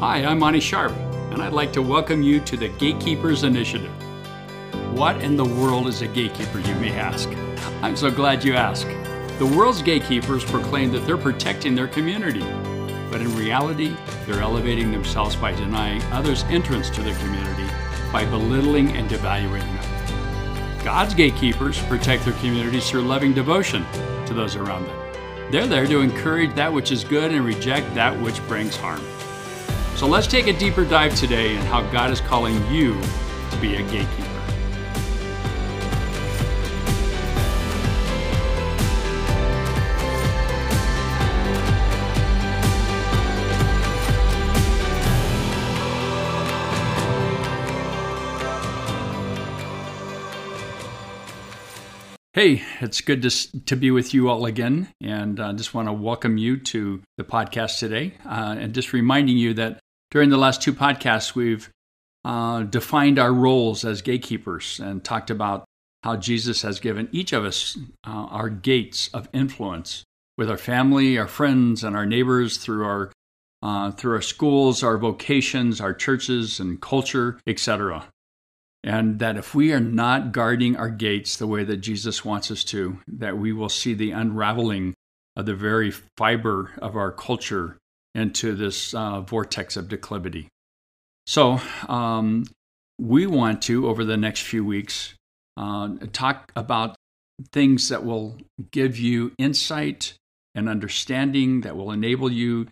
Hi, I'm Monty Sharp, and I'd like to welcome you to the Gatekeepers Initiative. What in the world is a gatekeeper, you may ask? I'm so glad you asked. The world's gatekeepers proclaim that they're protecting their community, but in reality, they're elevating themselves by denying others entrance to their community by belittling and devaluing them. God's gatekeepers protect their communities through loving devotion to those around them. They're there to encourage that which is good and reject that which brings harm. So let's take a deeper dive today in how God is calling you to be a gatekeeper. Hey, it's good to, to be with you all again. And I uh, just want to welcome you to the podcast today. Uh, and just reminding you that during the last two podcasts, we've uh, defined our roles as gatekeepers and talked about how Jesus has given each of us uh, our gates of influence with our family, our friends, and our neighbors through our uh, through our schools, our vocations, our churches, and culture, etc and that if we are not guarding our gates the way that Jesus wants us to, that we will see the unraveling of the very fiber of our culture into this uh, vortex of declivity. So, um, we want to, over the next few weeks, uh, talk about things that will give you insight and understanding that will enable you,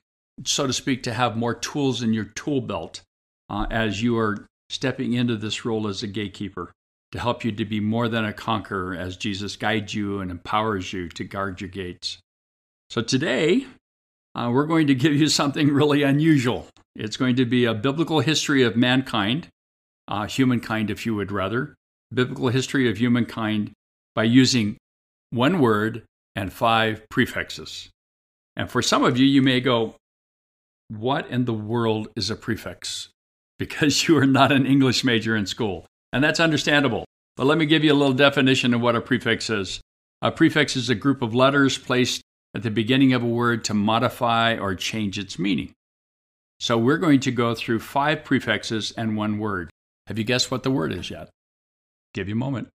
so to speak, to have more tools in your tool belt uh, as you are stepping into this role as a gatekeeper to help you to be more than a conqueror as Jesus guides you and empowers you to guard your gates. So today, uh, we're going to give you something really unusual. It's going to be a biblical history of mankind, uh, humankind, if you would rather, biblical history of humankind by using one word and five prefixes. And for some of you, you may go, What in the world is a prefix? because you are not an English major in school. And that's understandable. But let me give you a little definition of what a prefix is. A prefix is a group of letters placed at the beginning of a word to modify or change its meaning. So we're going to go through five prefixes and one word. Have you guessed what the word is yet? Give you a moment.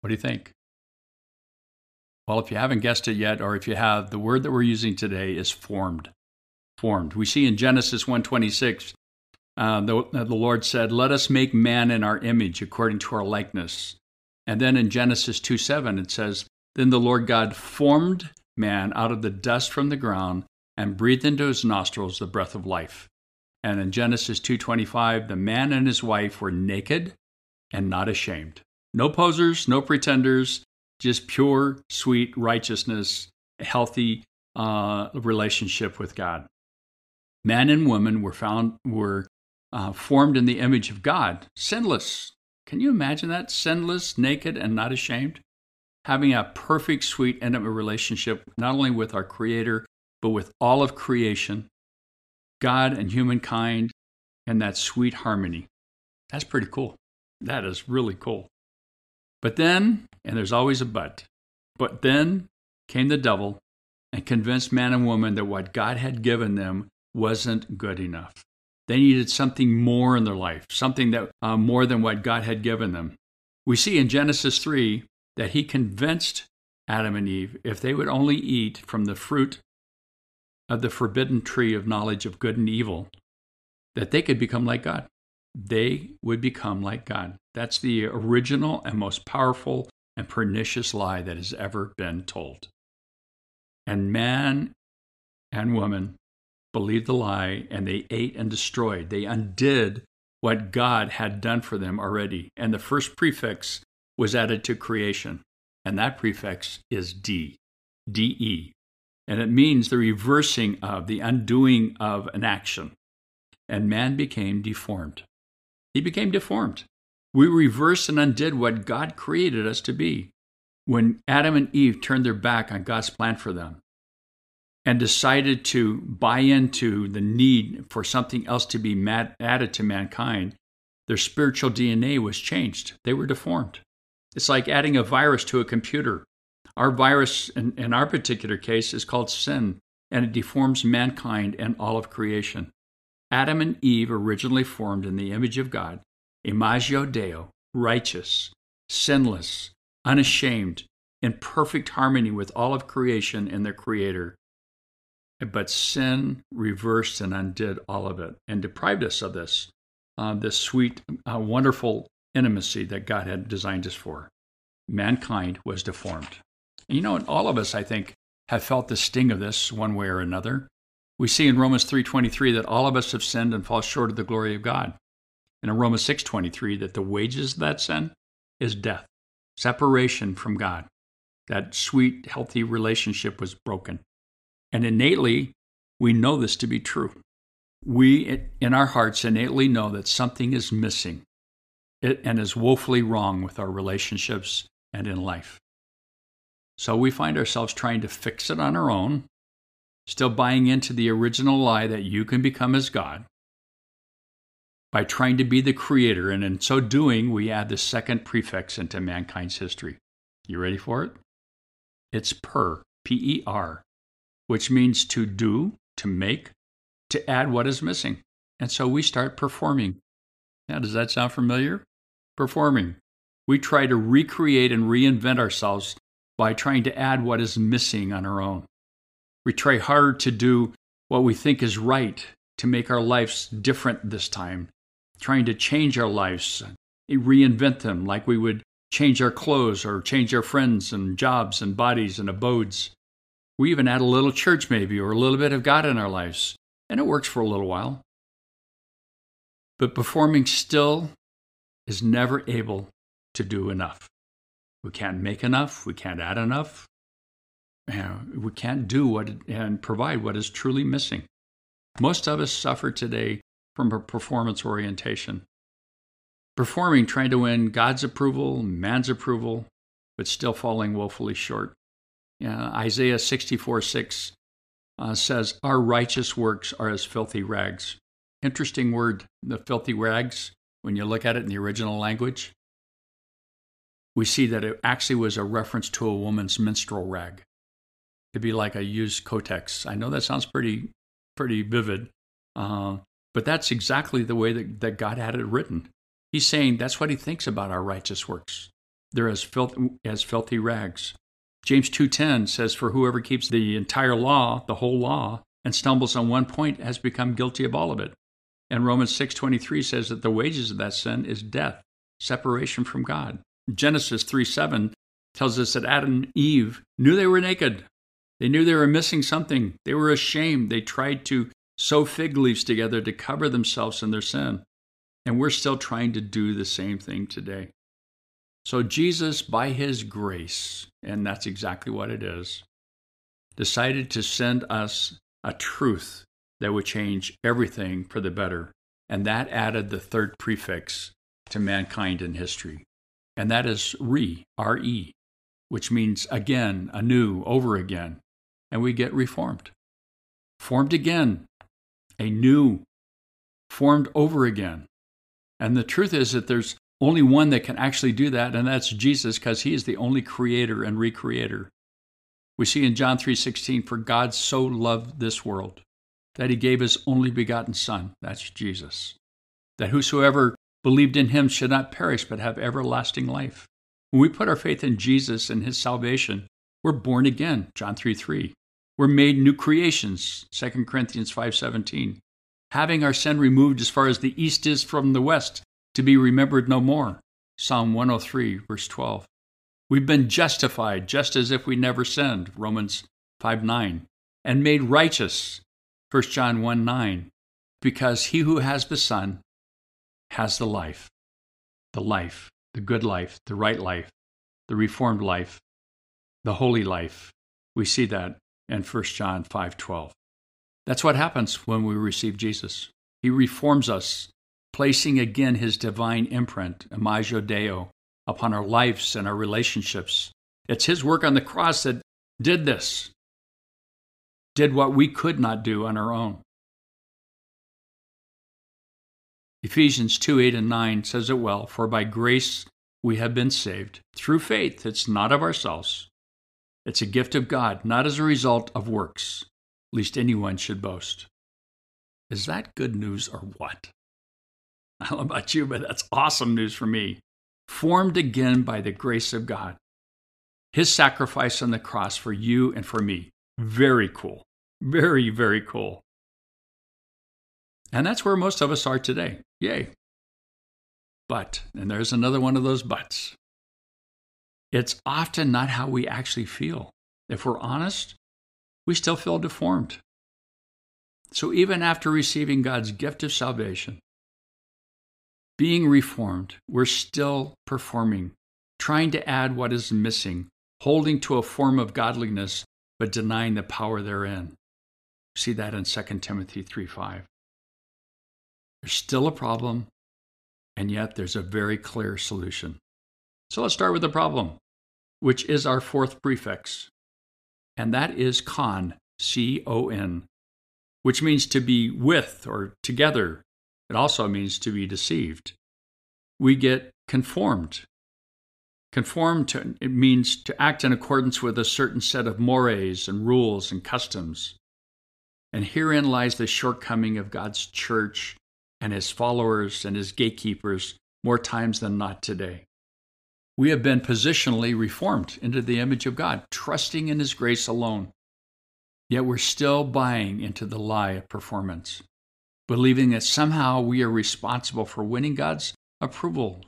What do you think? Well, if you haven't guessed it yet, or if you have, the word that we're using today is formed. Formed. We see in Genesis 126 uh, the, the Lord said, Let us make man in our image according to our likeness. And then in Genesis 2 7, it says, Then the Lord God formed man out of the dust from the ground and breathed into his nostrils the breath of life. And in Genesis 2:25, the man and his wife were naked and not ashamed. No posers, no pretenders, just pure, sweet righteousness, healthy uh, relationship with God. Man and woman were found were uh, formed in the image of God, sinless. Can you imagine that? Sinless, naked, and not ashamed? Having a perfect, sweet, intimate relationship, not only with our Creator, but with all of creation, God and humankind, and that sweet harmony. That's pretty cool. That is really cool. But then, and there's always a but, but then came the devil and convinced man and woman that what God had given them wasn't good enough. They needed something more in their life, something that uh, more than what God had given them. We see in Genesis 3 that he convinced Adam and Eve if they would only eat from the fruit of the forbidden tree of knowledge of good and evil, that they could become like God. They would become like God. That's the original and most powerful and pernicious lie that has ever been told. And man and woman believed the lie and they ate and destroyed. They undid what God had done for them already. And the first prefix was added to creation. And that prefix is D, D-E. And it means the reversing of, the undoing of an action. And man became deformed. He became deformed. We reversed and undid what God created us to be when Adam and Eve turned their back on God's plan for them and decided to buy into the need for something else to be added to mankind, their spiritual DNA was changed. They were deformed. It's like adding a virus to a computer. Our virus, in, in our particular case, is called sin, and it deforms mankind and all of creation. Adam and Eve originally formed in the image of God, imago Deo, righteous, sinless, unashamed, in perfect harmony with all of creation and their Creator. But sin reversed and undid all of it and deprived us of this, uh, this sweet, uh, wonderful intimacy that God had designed us for. Mankind was deformed. And you know, all of us, I think, have felt the sting of this one way or another. We see in Romans 3:23 that all of us have sinned and fall short of the glory of God. And in Romans 6:23 that the wages of that sin is death, separation from God. That sweet, healthy relationship was broken. And innately, we know this to be true. We, in our hearts, innately know that something is missing and is woefully wrong with our relationships and in life. So we find ourselves trying to fix it on our own, still buying into the original lie that you can become as God by trying to be the creator. And in so doing, we add the second prefix into mankind's history. You ready for it? It's per, P E R, which means to do, to make, to add what is missing. And so we start performing. Now, does that sound familiar? Performing. We try to recreate and reinvent ourselves by trying to add what is missing on our own. We try hard to do what we think is right to make our lives different this time, trying to change our lives, reinvent them like we would change our clothes or change our friends and jobs and bodies and abodes. We even add a little church, maybe, or a little bit of God in our lives, and it works for a little while. But performing still is never able to do enough. We can't make enough, we can't add enough, we can't do what and provide what is truly missing. Most of us suffer today from a performance orientation performing, trying to win God's approval, man's approval, but still falling woefully short. Isaiah 64 6 uh, says, Our righteous works are as filthy rags. Interesting word, the filthy rags, when you look at it in the original language. We see that it actually was a reference to a woman's menstrual rag. It'd be like a used Kotex. I know that sounds pretty, pretty vivid, uh, but that's exactly the way that, that God had it written. He's saying that's what he thinks about our righteous works. They're as, filth, as filthy rags. James 2:10 says for whoever keeps the entire law, the whole law, and stumbles on one point has become guilty of all of it. And Romans 6:23 says that the wages of that sin is death, separation from God. Genesis 3:7 tells us that Adam and Eve knew they were naked. They knew they were missing something. They were ashamed. They tried to sew fig leaves together to cover themselves in their sin. And we're still trying to do the same thing today. So, Jesus, by his grace, and that's exactly what it is, decided to send us a truth that would change everything for the better. And that added the third prefix to mankind in history. And that is re, R E, which means again, anew, over again. And we get reformed. Formed again, a new, formed over again. And the truth is that there's only one that can actually do that, and that's Jesus, because he is the only creator and recreator. We see in John 3:16, for God so loved this world that he gave his only begotten Son, that's Jesus, that whosoever believed in him should not perish but have everlasting life. When we put our faith in Jesus and his salvation, we're born again, John 3 3. We're made new creations, 2 Corinthians 5:17 having our sin removed as far as the east is from the west, to be remembered no more. Psalm 103, verse 12. We've been justified just as if we never sinned, Romans 5 9, and made righteous, 1 John 1 9, because he who has the Son has the life, the life, the good life, the right life, the reformed life, the holy life. We see that in 1 John 5 12. That's what happens when we receive Jesus. He reforms us, placing again his divine imprint, imago Deo, upon our lives and our relationships. It's his work on the cross that did this, did what we could not do on our own. Ephesians 2 8 and 9 says it well For by grace we have been saved through faith. It's not of ourselves, it's a gift of God, not as a result of works lest anyone should boast. Is that good news or what? I don't know about you, but that's awesome news for me. Formed again by the grace of God. His sacrifice on the cross for you and for me. Very cool. Very, very cool. And that's where most of us are today. Yay. But, and there's another one of those buts. It's often not how we actually feel. If we're honest, we still feel deformed. So even after receiving God's gift of salvation, being reformed, we're still performing, trying to add what is missing, holding to a form of godliness, but denying the power therein. See that in 2 Timothy 3 5. There's still a problem, and yet there's a very clear solution. So let's start with the problem, which is our fourth prefix, and that is con, C O N, which means to be with or together. It also means to be deceived. We get conformed. Conform to, it means to act in accordance with a certain set of mores and rules and customs. And herein lies the shortcoming of God's church and his followers and his gatekeepers more times than not today. We have been positionally reformed into the image of God, trusting in his grace alone. Yet we're still buying into the lie of performance, believing that somehow we are responsible for winning God's approval,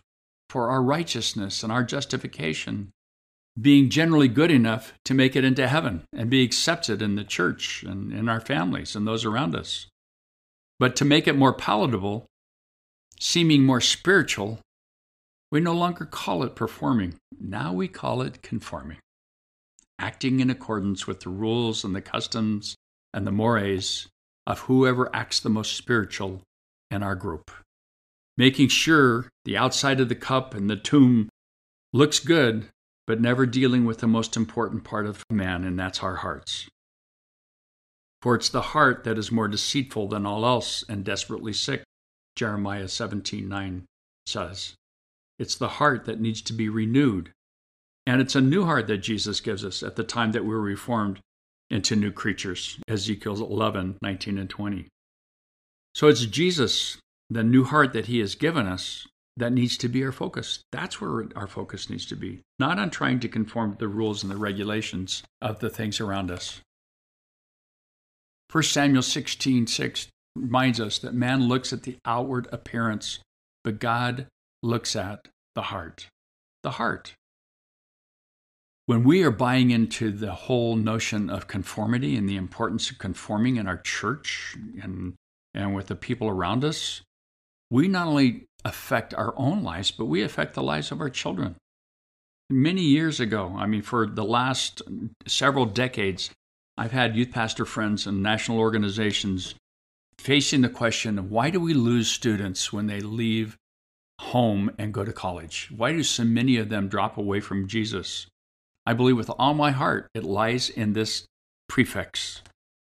for our righteousness and our justification, being generally good enough to make it into heaven and be accepted in the church and in our families and those around us. But to make it more palatable, seeming more spiritual, we no longer call it performing. Now we call it conforming, acting in accordance with the rules and the customs and the mores of whoever acts the most spiritual in our group. Making sure the outside of the cup and the tomb looks good, but never dealing with the most important part of man, and that's our hearts. For it's the heart that is more deceitful than all else and desperately sick, Jeremiah 17:9 says. It's the heart that needs to be renewed. And it's a new heart that Jesus gives us at the time that we're reformed into new creatures, Ezekiel 11, 19, and 20. So it's Jesus, the new heart that he has given us, that needs to be our focus. That's where our focus needs to be, not on trying to conform to the rules and the regulations of the things around us. 1 Samuel 16 6 reminds us that man looks at the outward appearance, but God looks at the heart. The heart. When we are buying into the whole notion of conformity and the importance of conforming in our church and, and with the people around us, we not only affect our own lives, but we affect the lives of our children. Many years ago, I mean, for the last several decades, I've had youth pastor friends and national organizations facing the question of why do we lose students when they leave home and go to college? Why do so many of them drop away from Jesus? I believe with all my heart it lies in this prefix,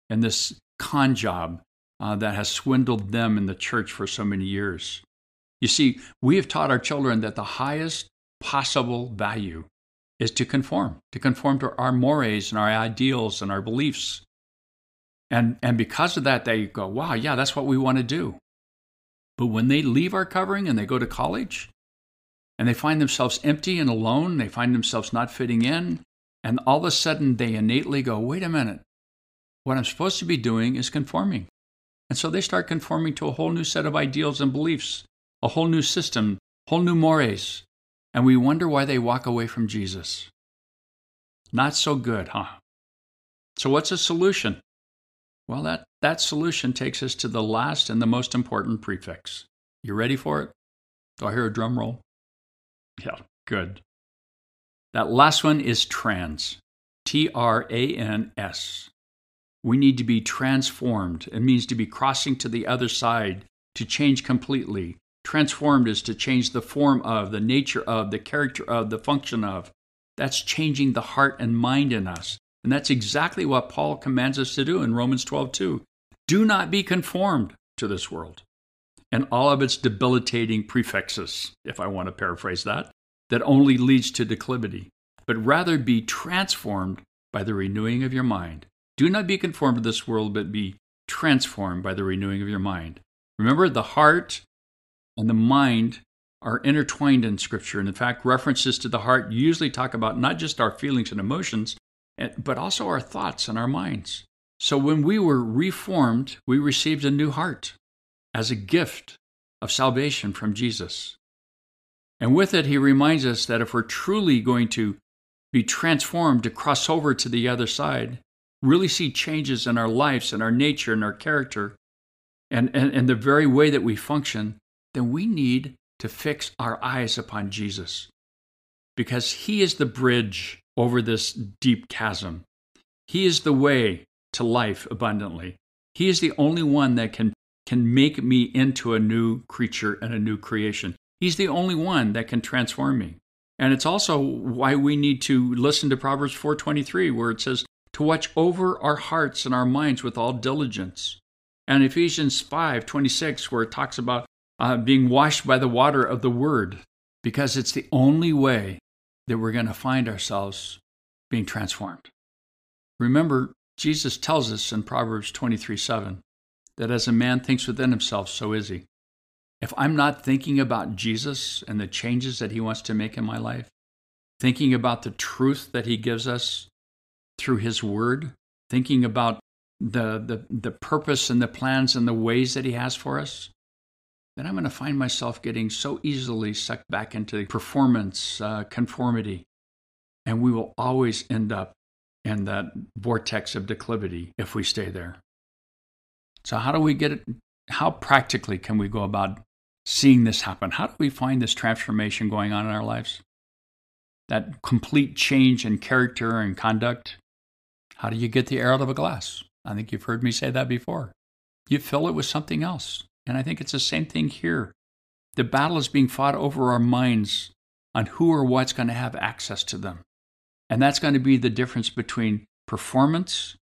in this con job uh, that has swindled them in the church for so many years. You see, we have taught our children that the highest possible value is to conform, to conform to our mores and our ideals and our beliefs. And, and because of that, they go, wow, yeah, that's what we want to do. But when they leave our covering and they go to college and they find themselves empty and alone, they find themselves not fitting in, and all of a sudden they innately go, wait a minute, what I'm supposed to be doing is conforming. And so they start conforming to a whole new set of ideals and beliefs, a whole new system, whole new mores, and we wonder why they walk away from Jesus. Not so good, huh? So, what's a solution? Well, that, that solution takes us to the last and the most important prefix. You ready for it? Do I hear a drum roll? Yeah, good. That last one is trans. T R A N S. We need to be transformed. It means to be crossing to the other side, to change completely, Transformed is to change the form of, the nature of, the character of, the function of. That's changing the heart and mind in us. And that's exactly what Paul commands us to do in Romans 12 2. Do not be conformed to this world and all of its debilitating prefixes, if I want to paraphrase that, that only leads to declivity, but rather be transformed by the renewing of your mind. Do not be conformed to this world, but be transformed by the renewing of your mind. Remember, the heart and the mind are intertwined in Scripture. And in fact, references to the heart usually talk about not just our feelings and emotions, but also our thoughts and our minds. So when we were reformed, we received a new heart as a gift of salvation from Jesus. And with it, he reminds us that if we're truly going to be transformed to cross over to the other side, really see changes in our lives and our nature and our character and, and, and the very way that we function, then we need to fix our eyes upon Jesus because he is the bridge over this deep chasm. He is the way to life abundantly. He is the only one that can, can make me into a new creature and a new creation. He's the only one that can transform me. And it's also why we need to listen to Proverbs 4:23 where it says to watch over our hearts and our minds with all diligence. And Ephesians 5:26 where it talks about uh, being washed by the water of the word because it's the only way that we're going to find ourselves being transformed. Remember, Jesus tells us in Proverbs 23:7 that as a man thinks within himself, so is he. If I'm not thinking about Jesus and the changes that he wants to make in my life, thinking about the truth that he gives us through his word, thinking about the, the, the purpose and the plans and the ways that he has for us, then I'm going to find myself getting so easily sucked back into performance, uh, conformity, and we will always end up in that vortex of declivity if we stay there. So, how do we get it? How practically can we go about seeing this happen? How do we find this transformation going on in our lives? That complete change in character and conduct? How do you get the air out of a glass? I think you've heard me say that before. You fill it with something else. And I think it's the same thing here. The battle is being fought over our minds on who or what's going to have access to them. And that's going to be the difference between performance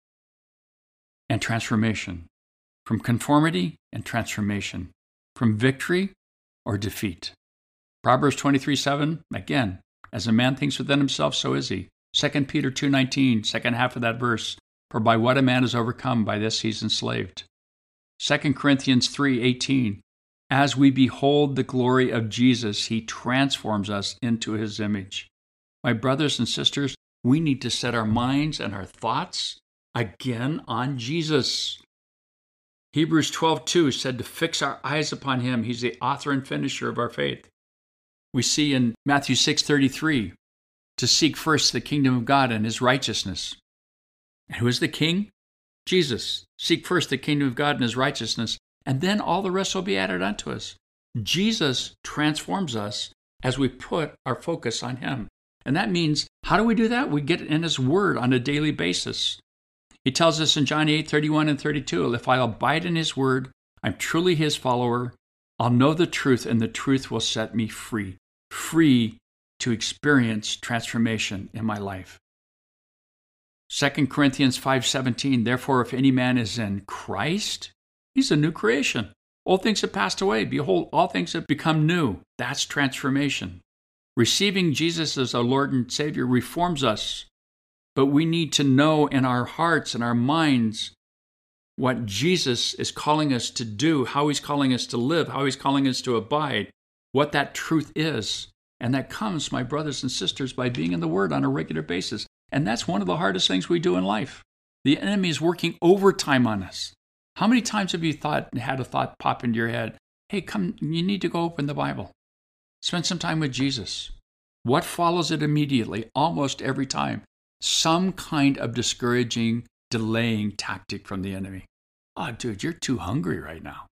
and transformation, from conformity and transformation from victory or defeat. Proverbs 23 7, again, as a man thinks within himself, so is he. 2 Peter 2.19, second half of that verse, for by what a man is overcome, by this he's enslaved. 2 Corinthians 3.18, as we behold the glory of Jesus, he transforms us into his image. My brothers and sisters, we need to set our minds and our thoughts again on Jesus. Hebrews 12:2 said to fix our eyes upon him. He's the author and finisher of our faith. We see in Matthew 6:33 to seek first the kingdom of God and his righteousness. And who is the king? Jesus. Seek first the kingdom of God and his righteousness, and then all the rest will be added unto us. Jesus transforms us as we put our focus on him. And that means, how do we do that? We get in his word on a daily basis. He tells us in John 8 31 and 32 if I abide in his word, I'm truly his follower. I'll know the truth, and the truth will set me free, free to experience transformation in my life. 2 Corinthians 5:17 Therefore if any man is in Christ he's a new creation old things have passed away behold all things have become new that's transformation receiving Jesus as our Lord and Savior reforms us but we need to know in our hearts and our minds what Jesus is calling us to do, how he's calling us to live, how he's calling us to abide, what that truth is. And that comes, my brothers and sisters, by being in the Word on a regular basis. And that's one of the hardest things we do in life. The enemy is working overtime on us. How many times have you thought, had a thought pop into your head, hey, come, you need to go open the Bible? Spend some time with Jesus. What follows it immediately, almost every time? some kind of discouraging, delaying tactic from the enemy. Oh, dude, you're too hungry right now.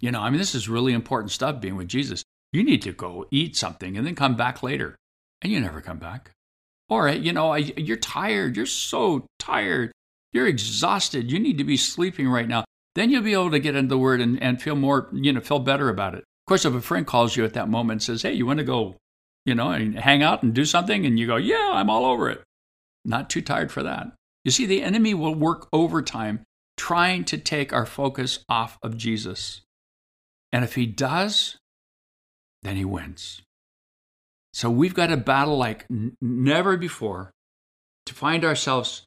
You know, I mean, this is really important stuff being with Jesus. You need to go eat something and then come back later. And you never come back. Or, you know, you're tired. You're so tired. You're exhausted. You need to be sleeping right now. Then you'll be able to get into the word and, and feel more, you know, feel better about it. Of course, if a friend calls you at that moment and says, hey, you want to go, you know, and hang out and do something, and you go, yeah, I'm all over it. Not too tired for that. You see, the enemy will work overtime trying to take our focus off of Jesus. And if he does, then he wins. So we've got to battle like n- never before to find ourselves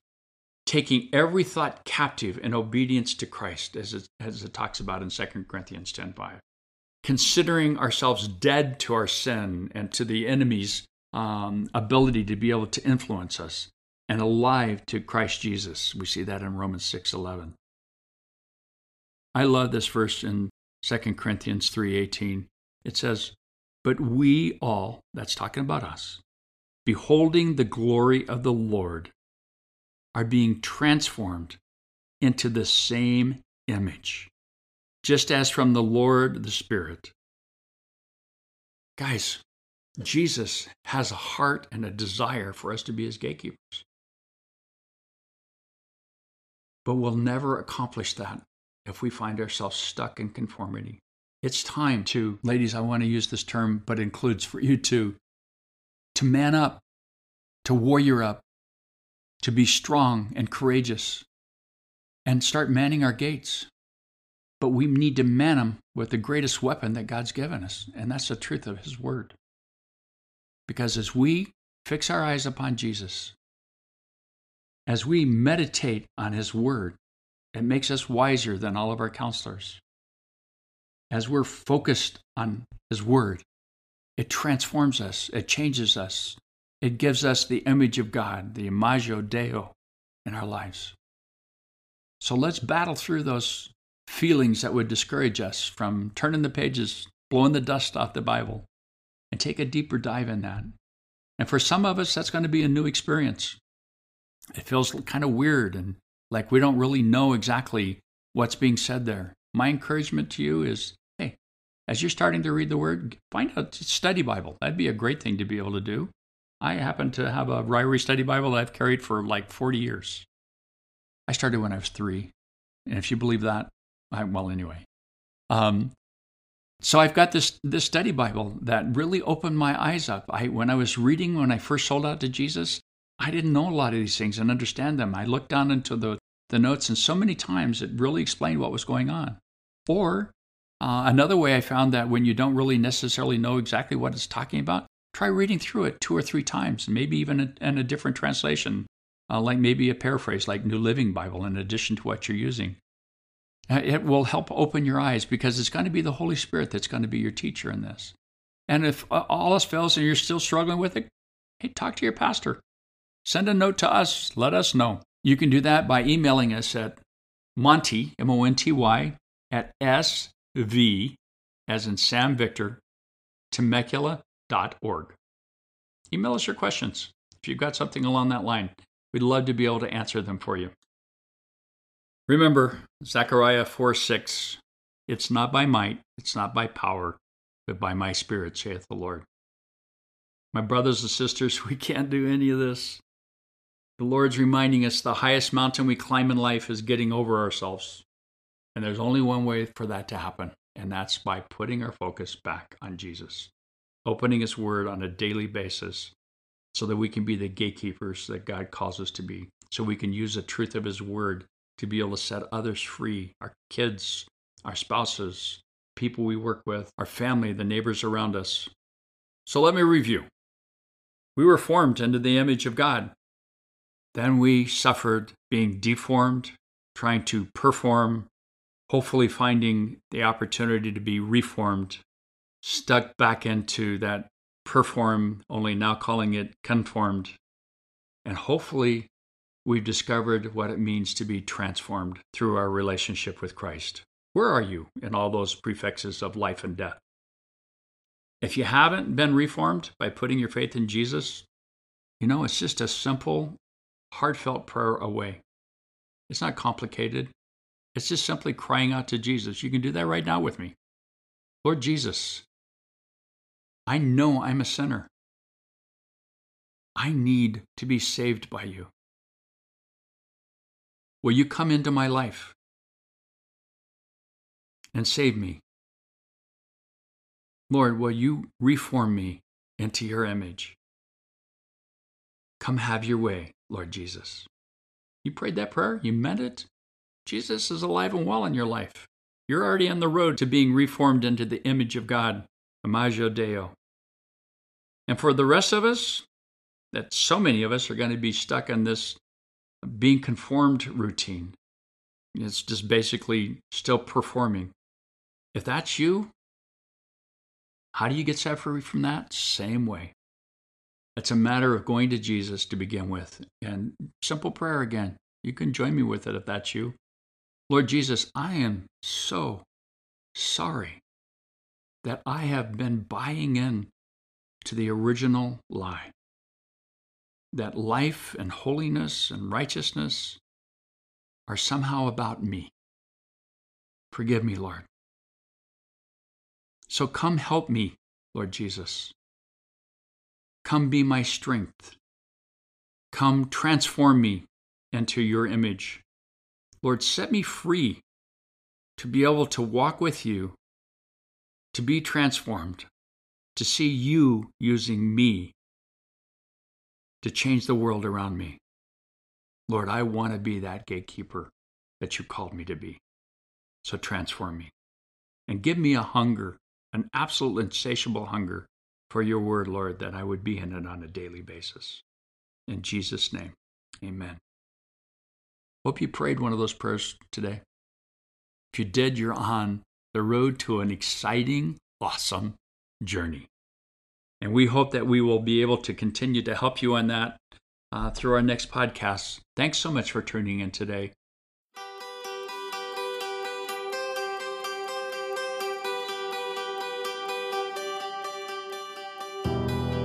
taking every thought captive in obedience to Christ, as it, as it talks about in 2 Corinthians 10.5. Considering ourselves dead to our sin and to the enemy's um, ability to be able to influence us, and alive to Christ Jesus. We see that in Romans 6.11. I love this verse in 2 Corinthians 3.18. It says, But we all, that's talking about us, beholding the glory of the Lord, are being transformed into the same image, just as from the Lord the Spirit. Guys, Jesus has a heart and a desire for us to be his gatekeepers. But we'll never accomplish that if we find ourselves stuck in conformity. It's time to, ladies, I want to use this term, but includes for you too, to man up, to warrior up, to be strong and courageous, and start manning our gates. But we need to man them with the greatest weapon that God's given us, and that's the truth of His Word. Because as we fix our eyes upon Jesus, as we meditate on His Word, it makes us wiser than all of our counselors. As we're focused on His Word, it transforms us, it changes us, it gives us the image of God, the imago Deo in our lives. So let's battle through those feelings that would discourage us from turning the pages, blowing the dust off the Bible, and take a deeper dive in that. And for some of us, that's going to be a new experience. It feels kind of weird and like we don't really know exactly what's being said there. My encouragement to you is as you're starting to read the Word, find a study Bible. That'd be a great thing to be able to do. I happen to have a Ryrie Study Bible that I've carried for like 40 years. I started when I was three. And if you believe that, I, well, anyway. Um, so I've got this this study Bible that really opened my eyes up. I when I was reading when I first sold out to Jesus, I didn't know a lot of these things and understand them. I looked down into the the notes, and so many times it really explained what was going on. Or uh, another way I found that when you don't really necessarily know exactly what it's talking about, try reading through it two or three times, maybe even in a different translation, uh, like maybe a paraphrase like New Living Bible in addition to what you're using. Uh, it will help open your eyes because it's going to be the Holy Spirit that's going to be your teacher in this. And if uh, all else fails and you're still struggling with it, hey, talk to your pastor. Send a note to us. Let us know. You can do that by emailing us at Monty, M O N T Y, at SV, as in Sam Victor, Temecula org. Email us your questions if you've got something along that line. We'd love to be able to answer them for you. Remember, Zechariah 4 6, it's not by might, it's not by power, but by my spirit, saith the Lord. My brothers and sisters, we can't do any of this. The Lord's reminding us the highest mountain we climb in life is getting over ourselves. And there's only one way for that to happen, and that's by putting our focus back on Jesus opening His Word on a daily basis so that we can be the gatekeepers that God calls us to be. So we can use the truth of His Word to be able to set others free our kids, our spouses, people we work with, our family, the neighbors around us. So let me review. We were formed into the image of God. Then we suffered being deformed, trying to perform, hopefully finding the opportunity to be reformed stuck back into that perform, only now calling it conformed. And hopefully, we've discovered what it means to be transformed through our relationship with Christ. Where are you in all those prefixes of life and death? If you haven't been reformed by putting your faith in Jesus, you know, it's just a simple, heartfelt prayer away. It's not complicated. It's just simply crying out to Jesus. You can do that right now with me. Lord Jesus, I know I'm a sinner. I need to be saved by you. Will you come into my life and save me? Lord, will you reform me into your image? Come have your way, Lord Jesus. You prayed that prayer? You meant it? Jesus is alive and well in your life. You're already on the road to being reformed into the image of God Imago Deo. And for the rest of us, that so many of us are going to be stuck in this being conformed routine. It's just basically still performing. If that's you, how do you get set free from that? Same way. It's a matter of going to Jesus to begin with. And simple prayer again. You can join me with it if that's you. Lord Jesus, I am so sorry that I have been buying in to the original lie that life and holiness and righteousness are somehow about me. Forgive me, Lord. So come help me, Lord Jesus. Come be my strength. Come transform me into your image. Lord, set me free to be able to walk with you, to be transformed, to see you using me to change the world around me. Lord, I want to be that gatekeeper that you called me to be. So transform me and give me a hunger, an absolute insatiable hunger for your word, Lord, that I would be in it on a daily basis. In Jesus' name, amen. Hope you prayed one of those prayers today. If you did, you're on the road to an exciting, awesome journey. And we hope that we will be able to continue to help you on that uh, through our next podcast. Thanks so much for tuning in today.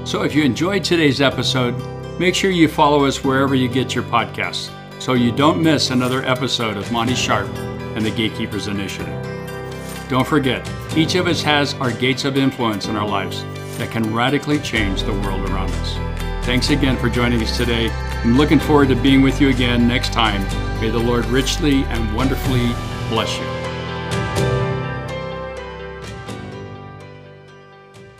So, if you enjoyed today's episode, make sure you follow us wherever you get your podcasts so you don't miss another episode of Monty Sharp and the Gatekeepers Initiative. Don't forget, each of us has our gates of influence in our lives that can radically change the world around us. Thanks again for joining us today. I'm looking forward to being with you again next time. May the Lord richly and wonderfully bless you.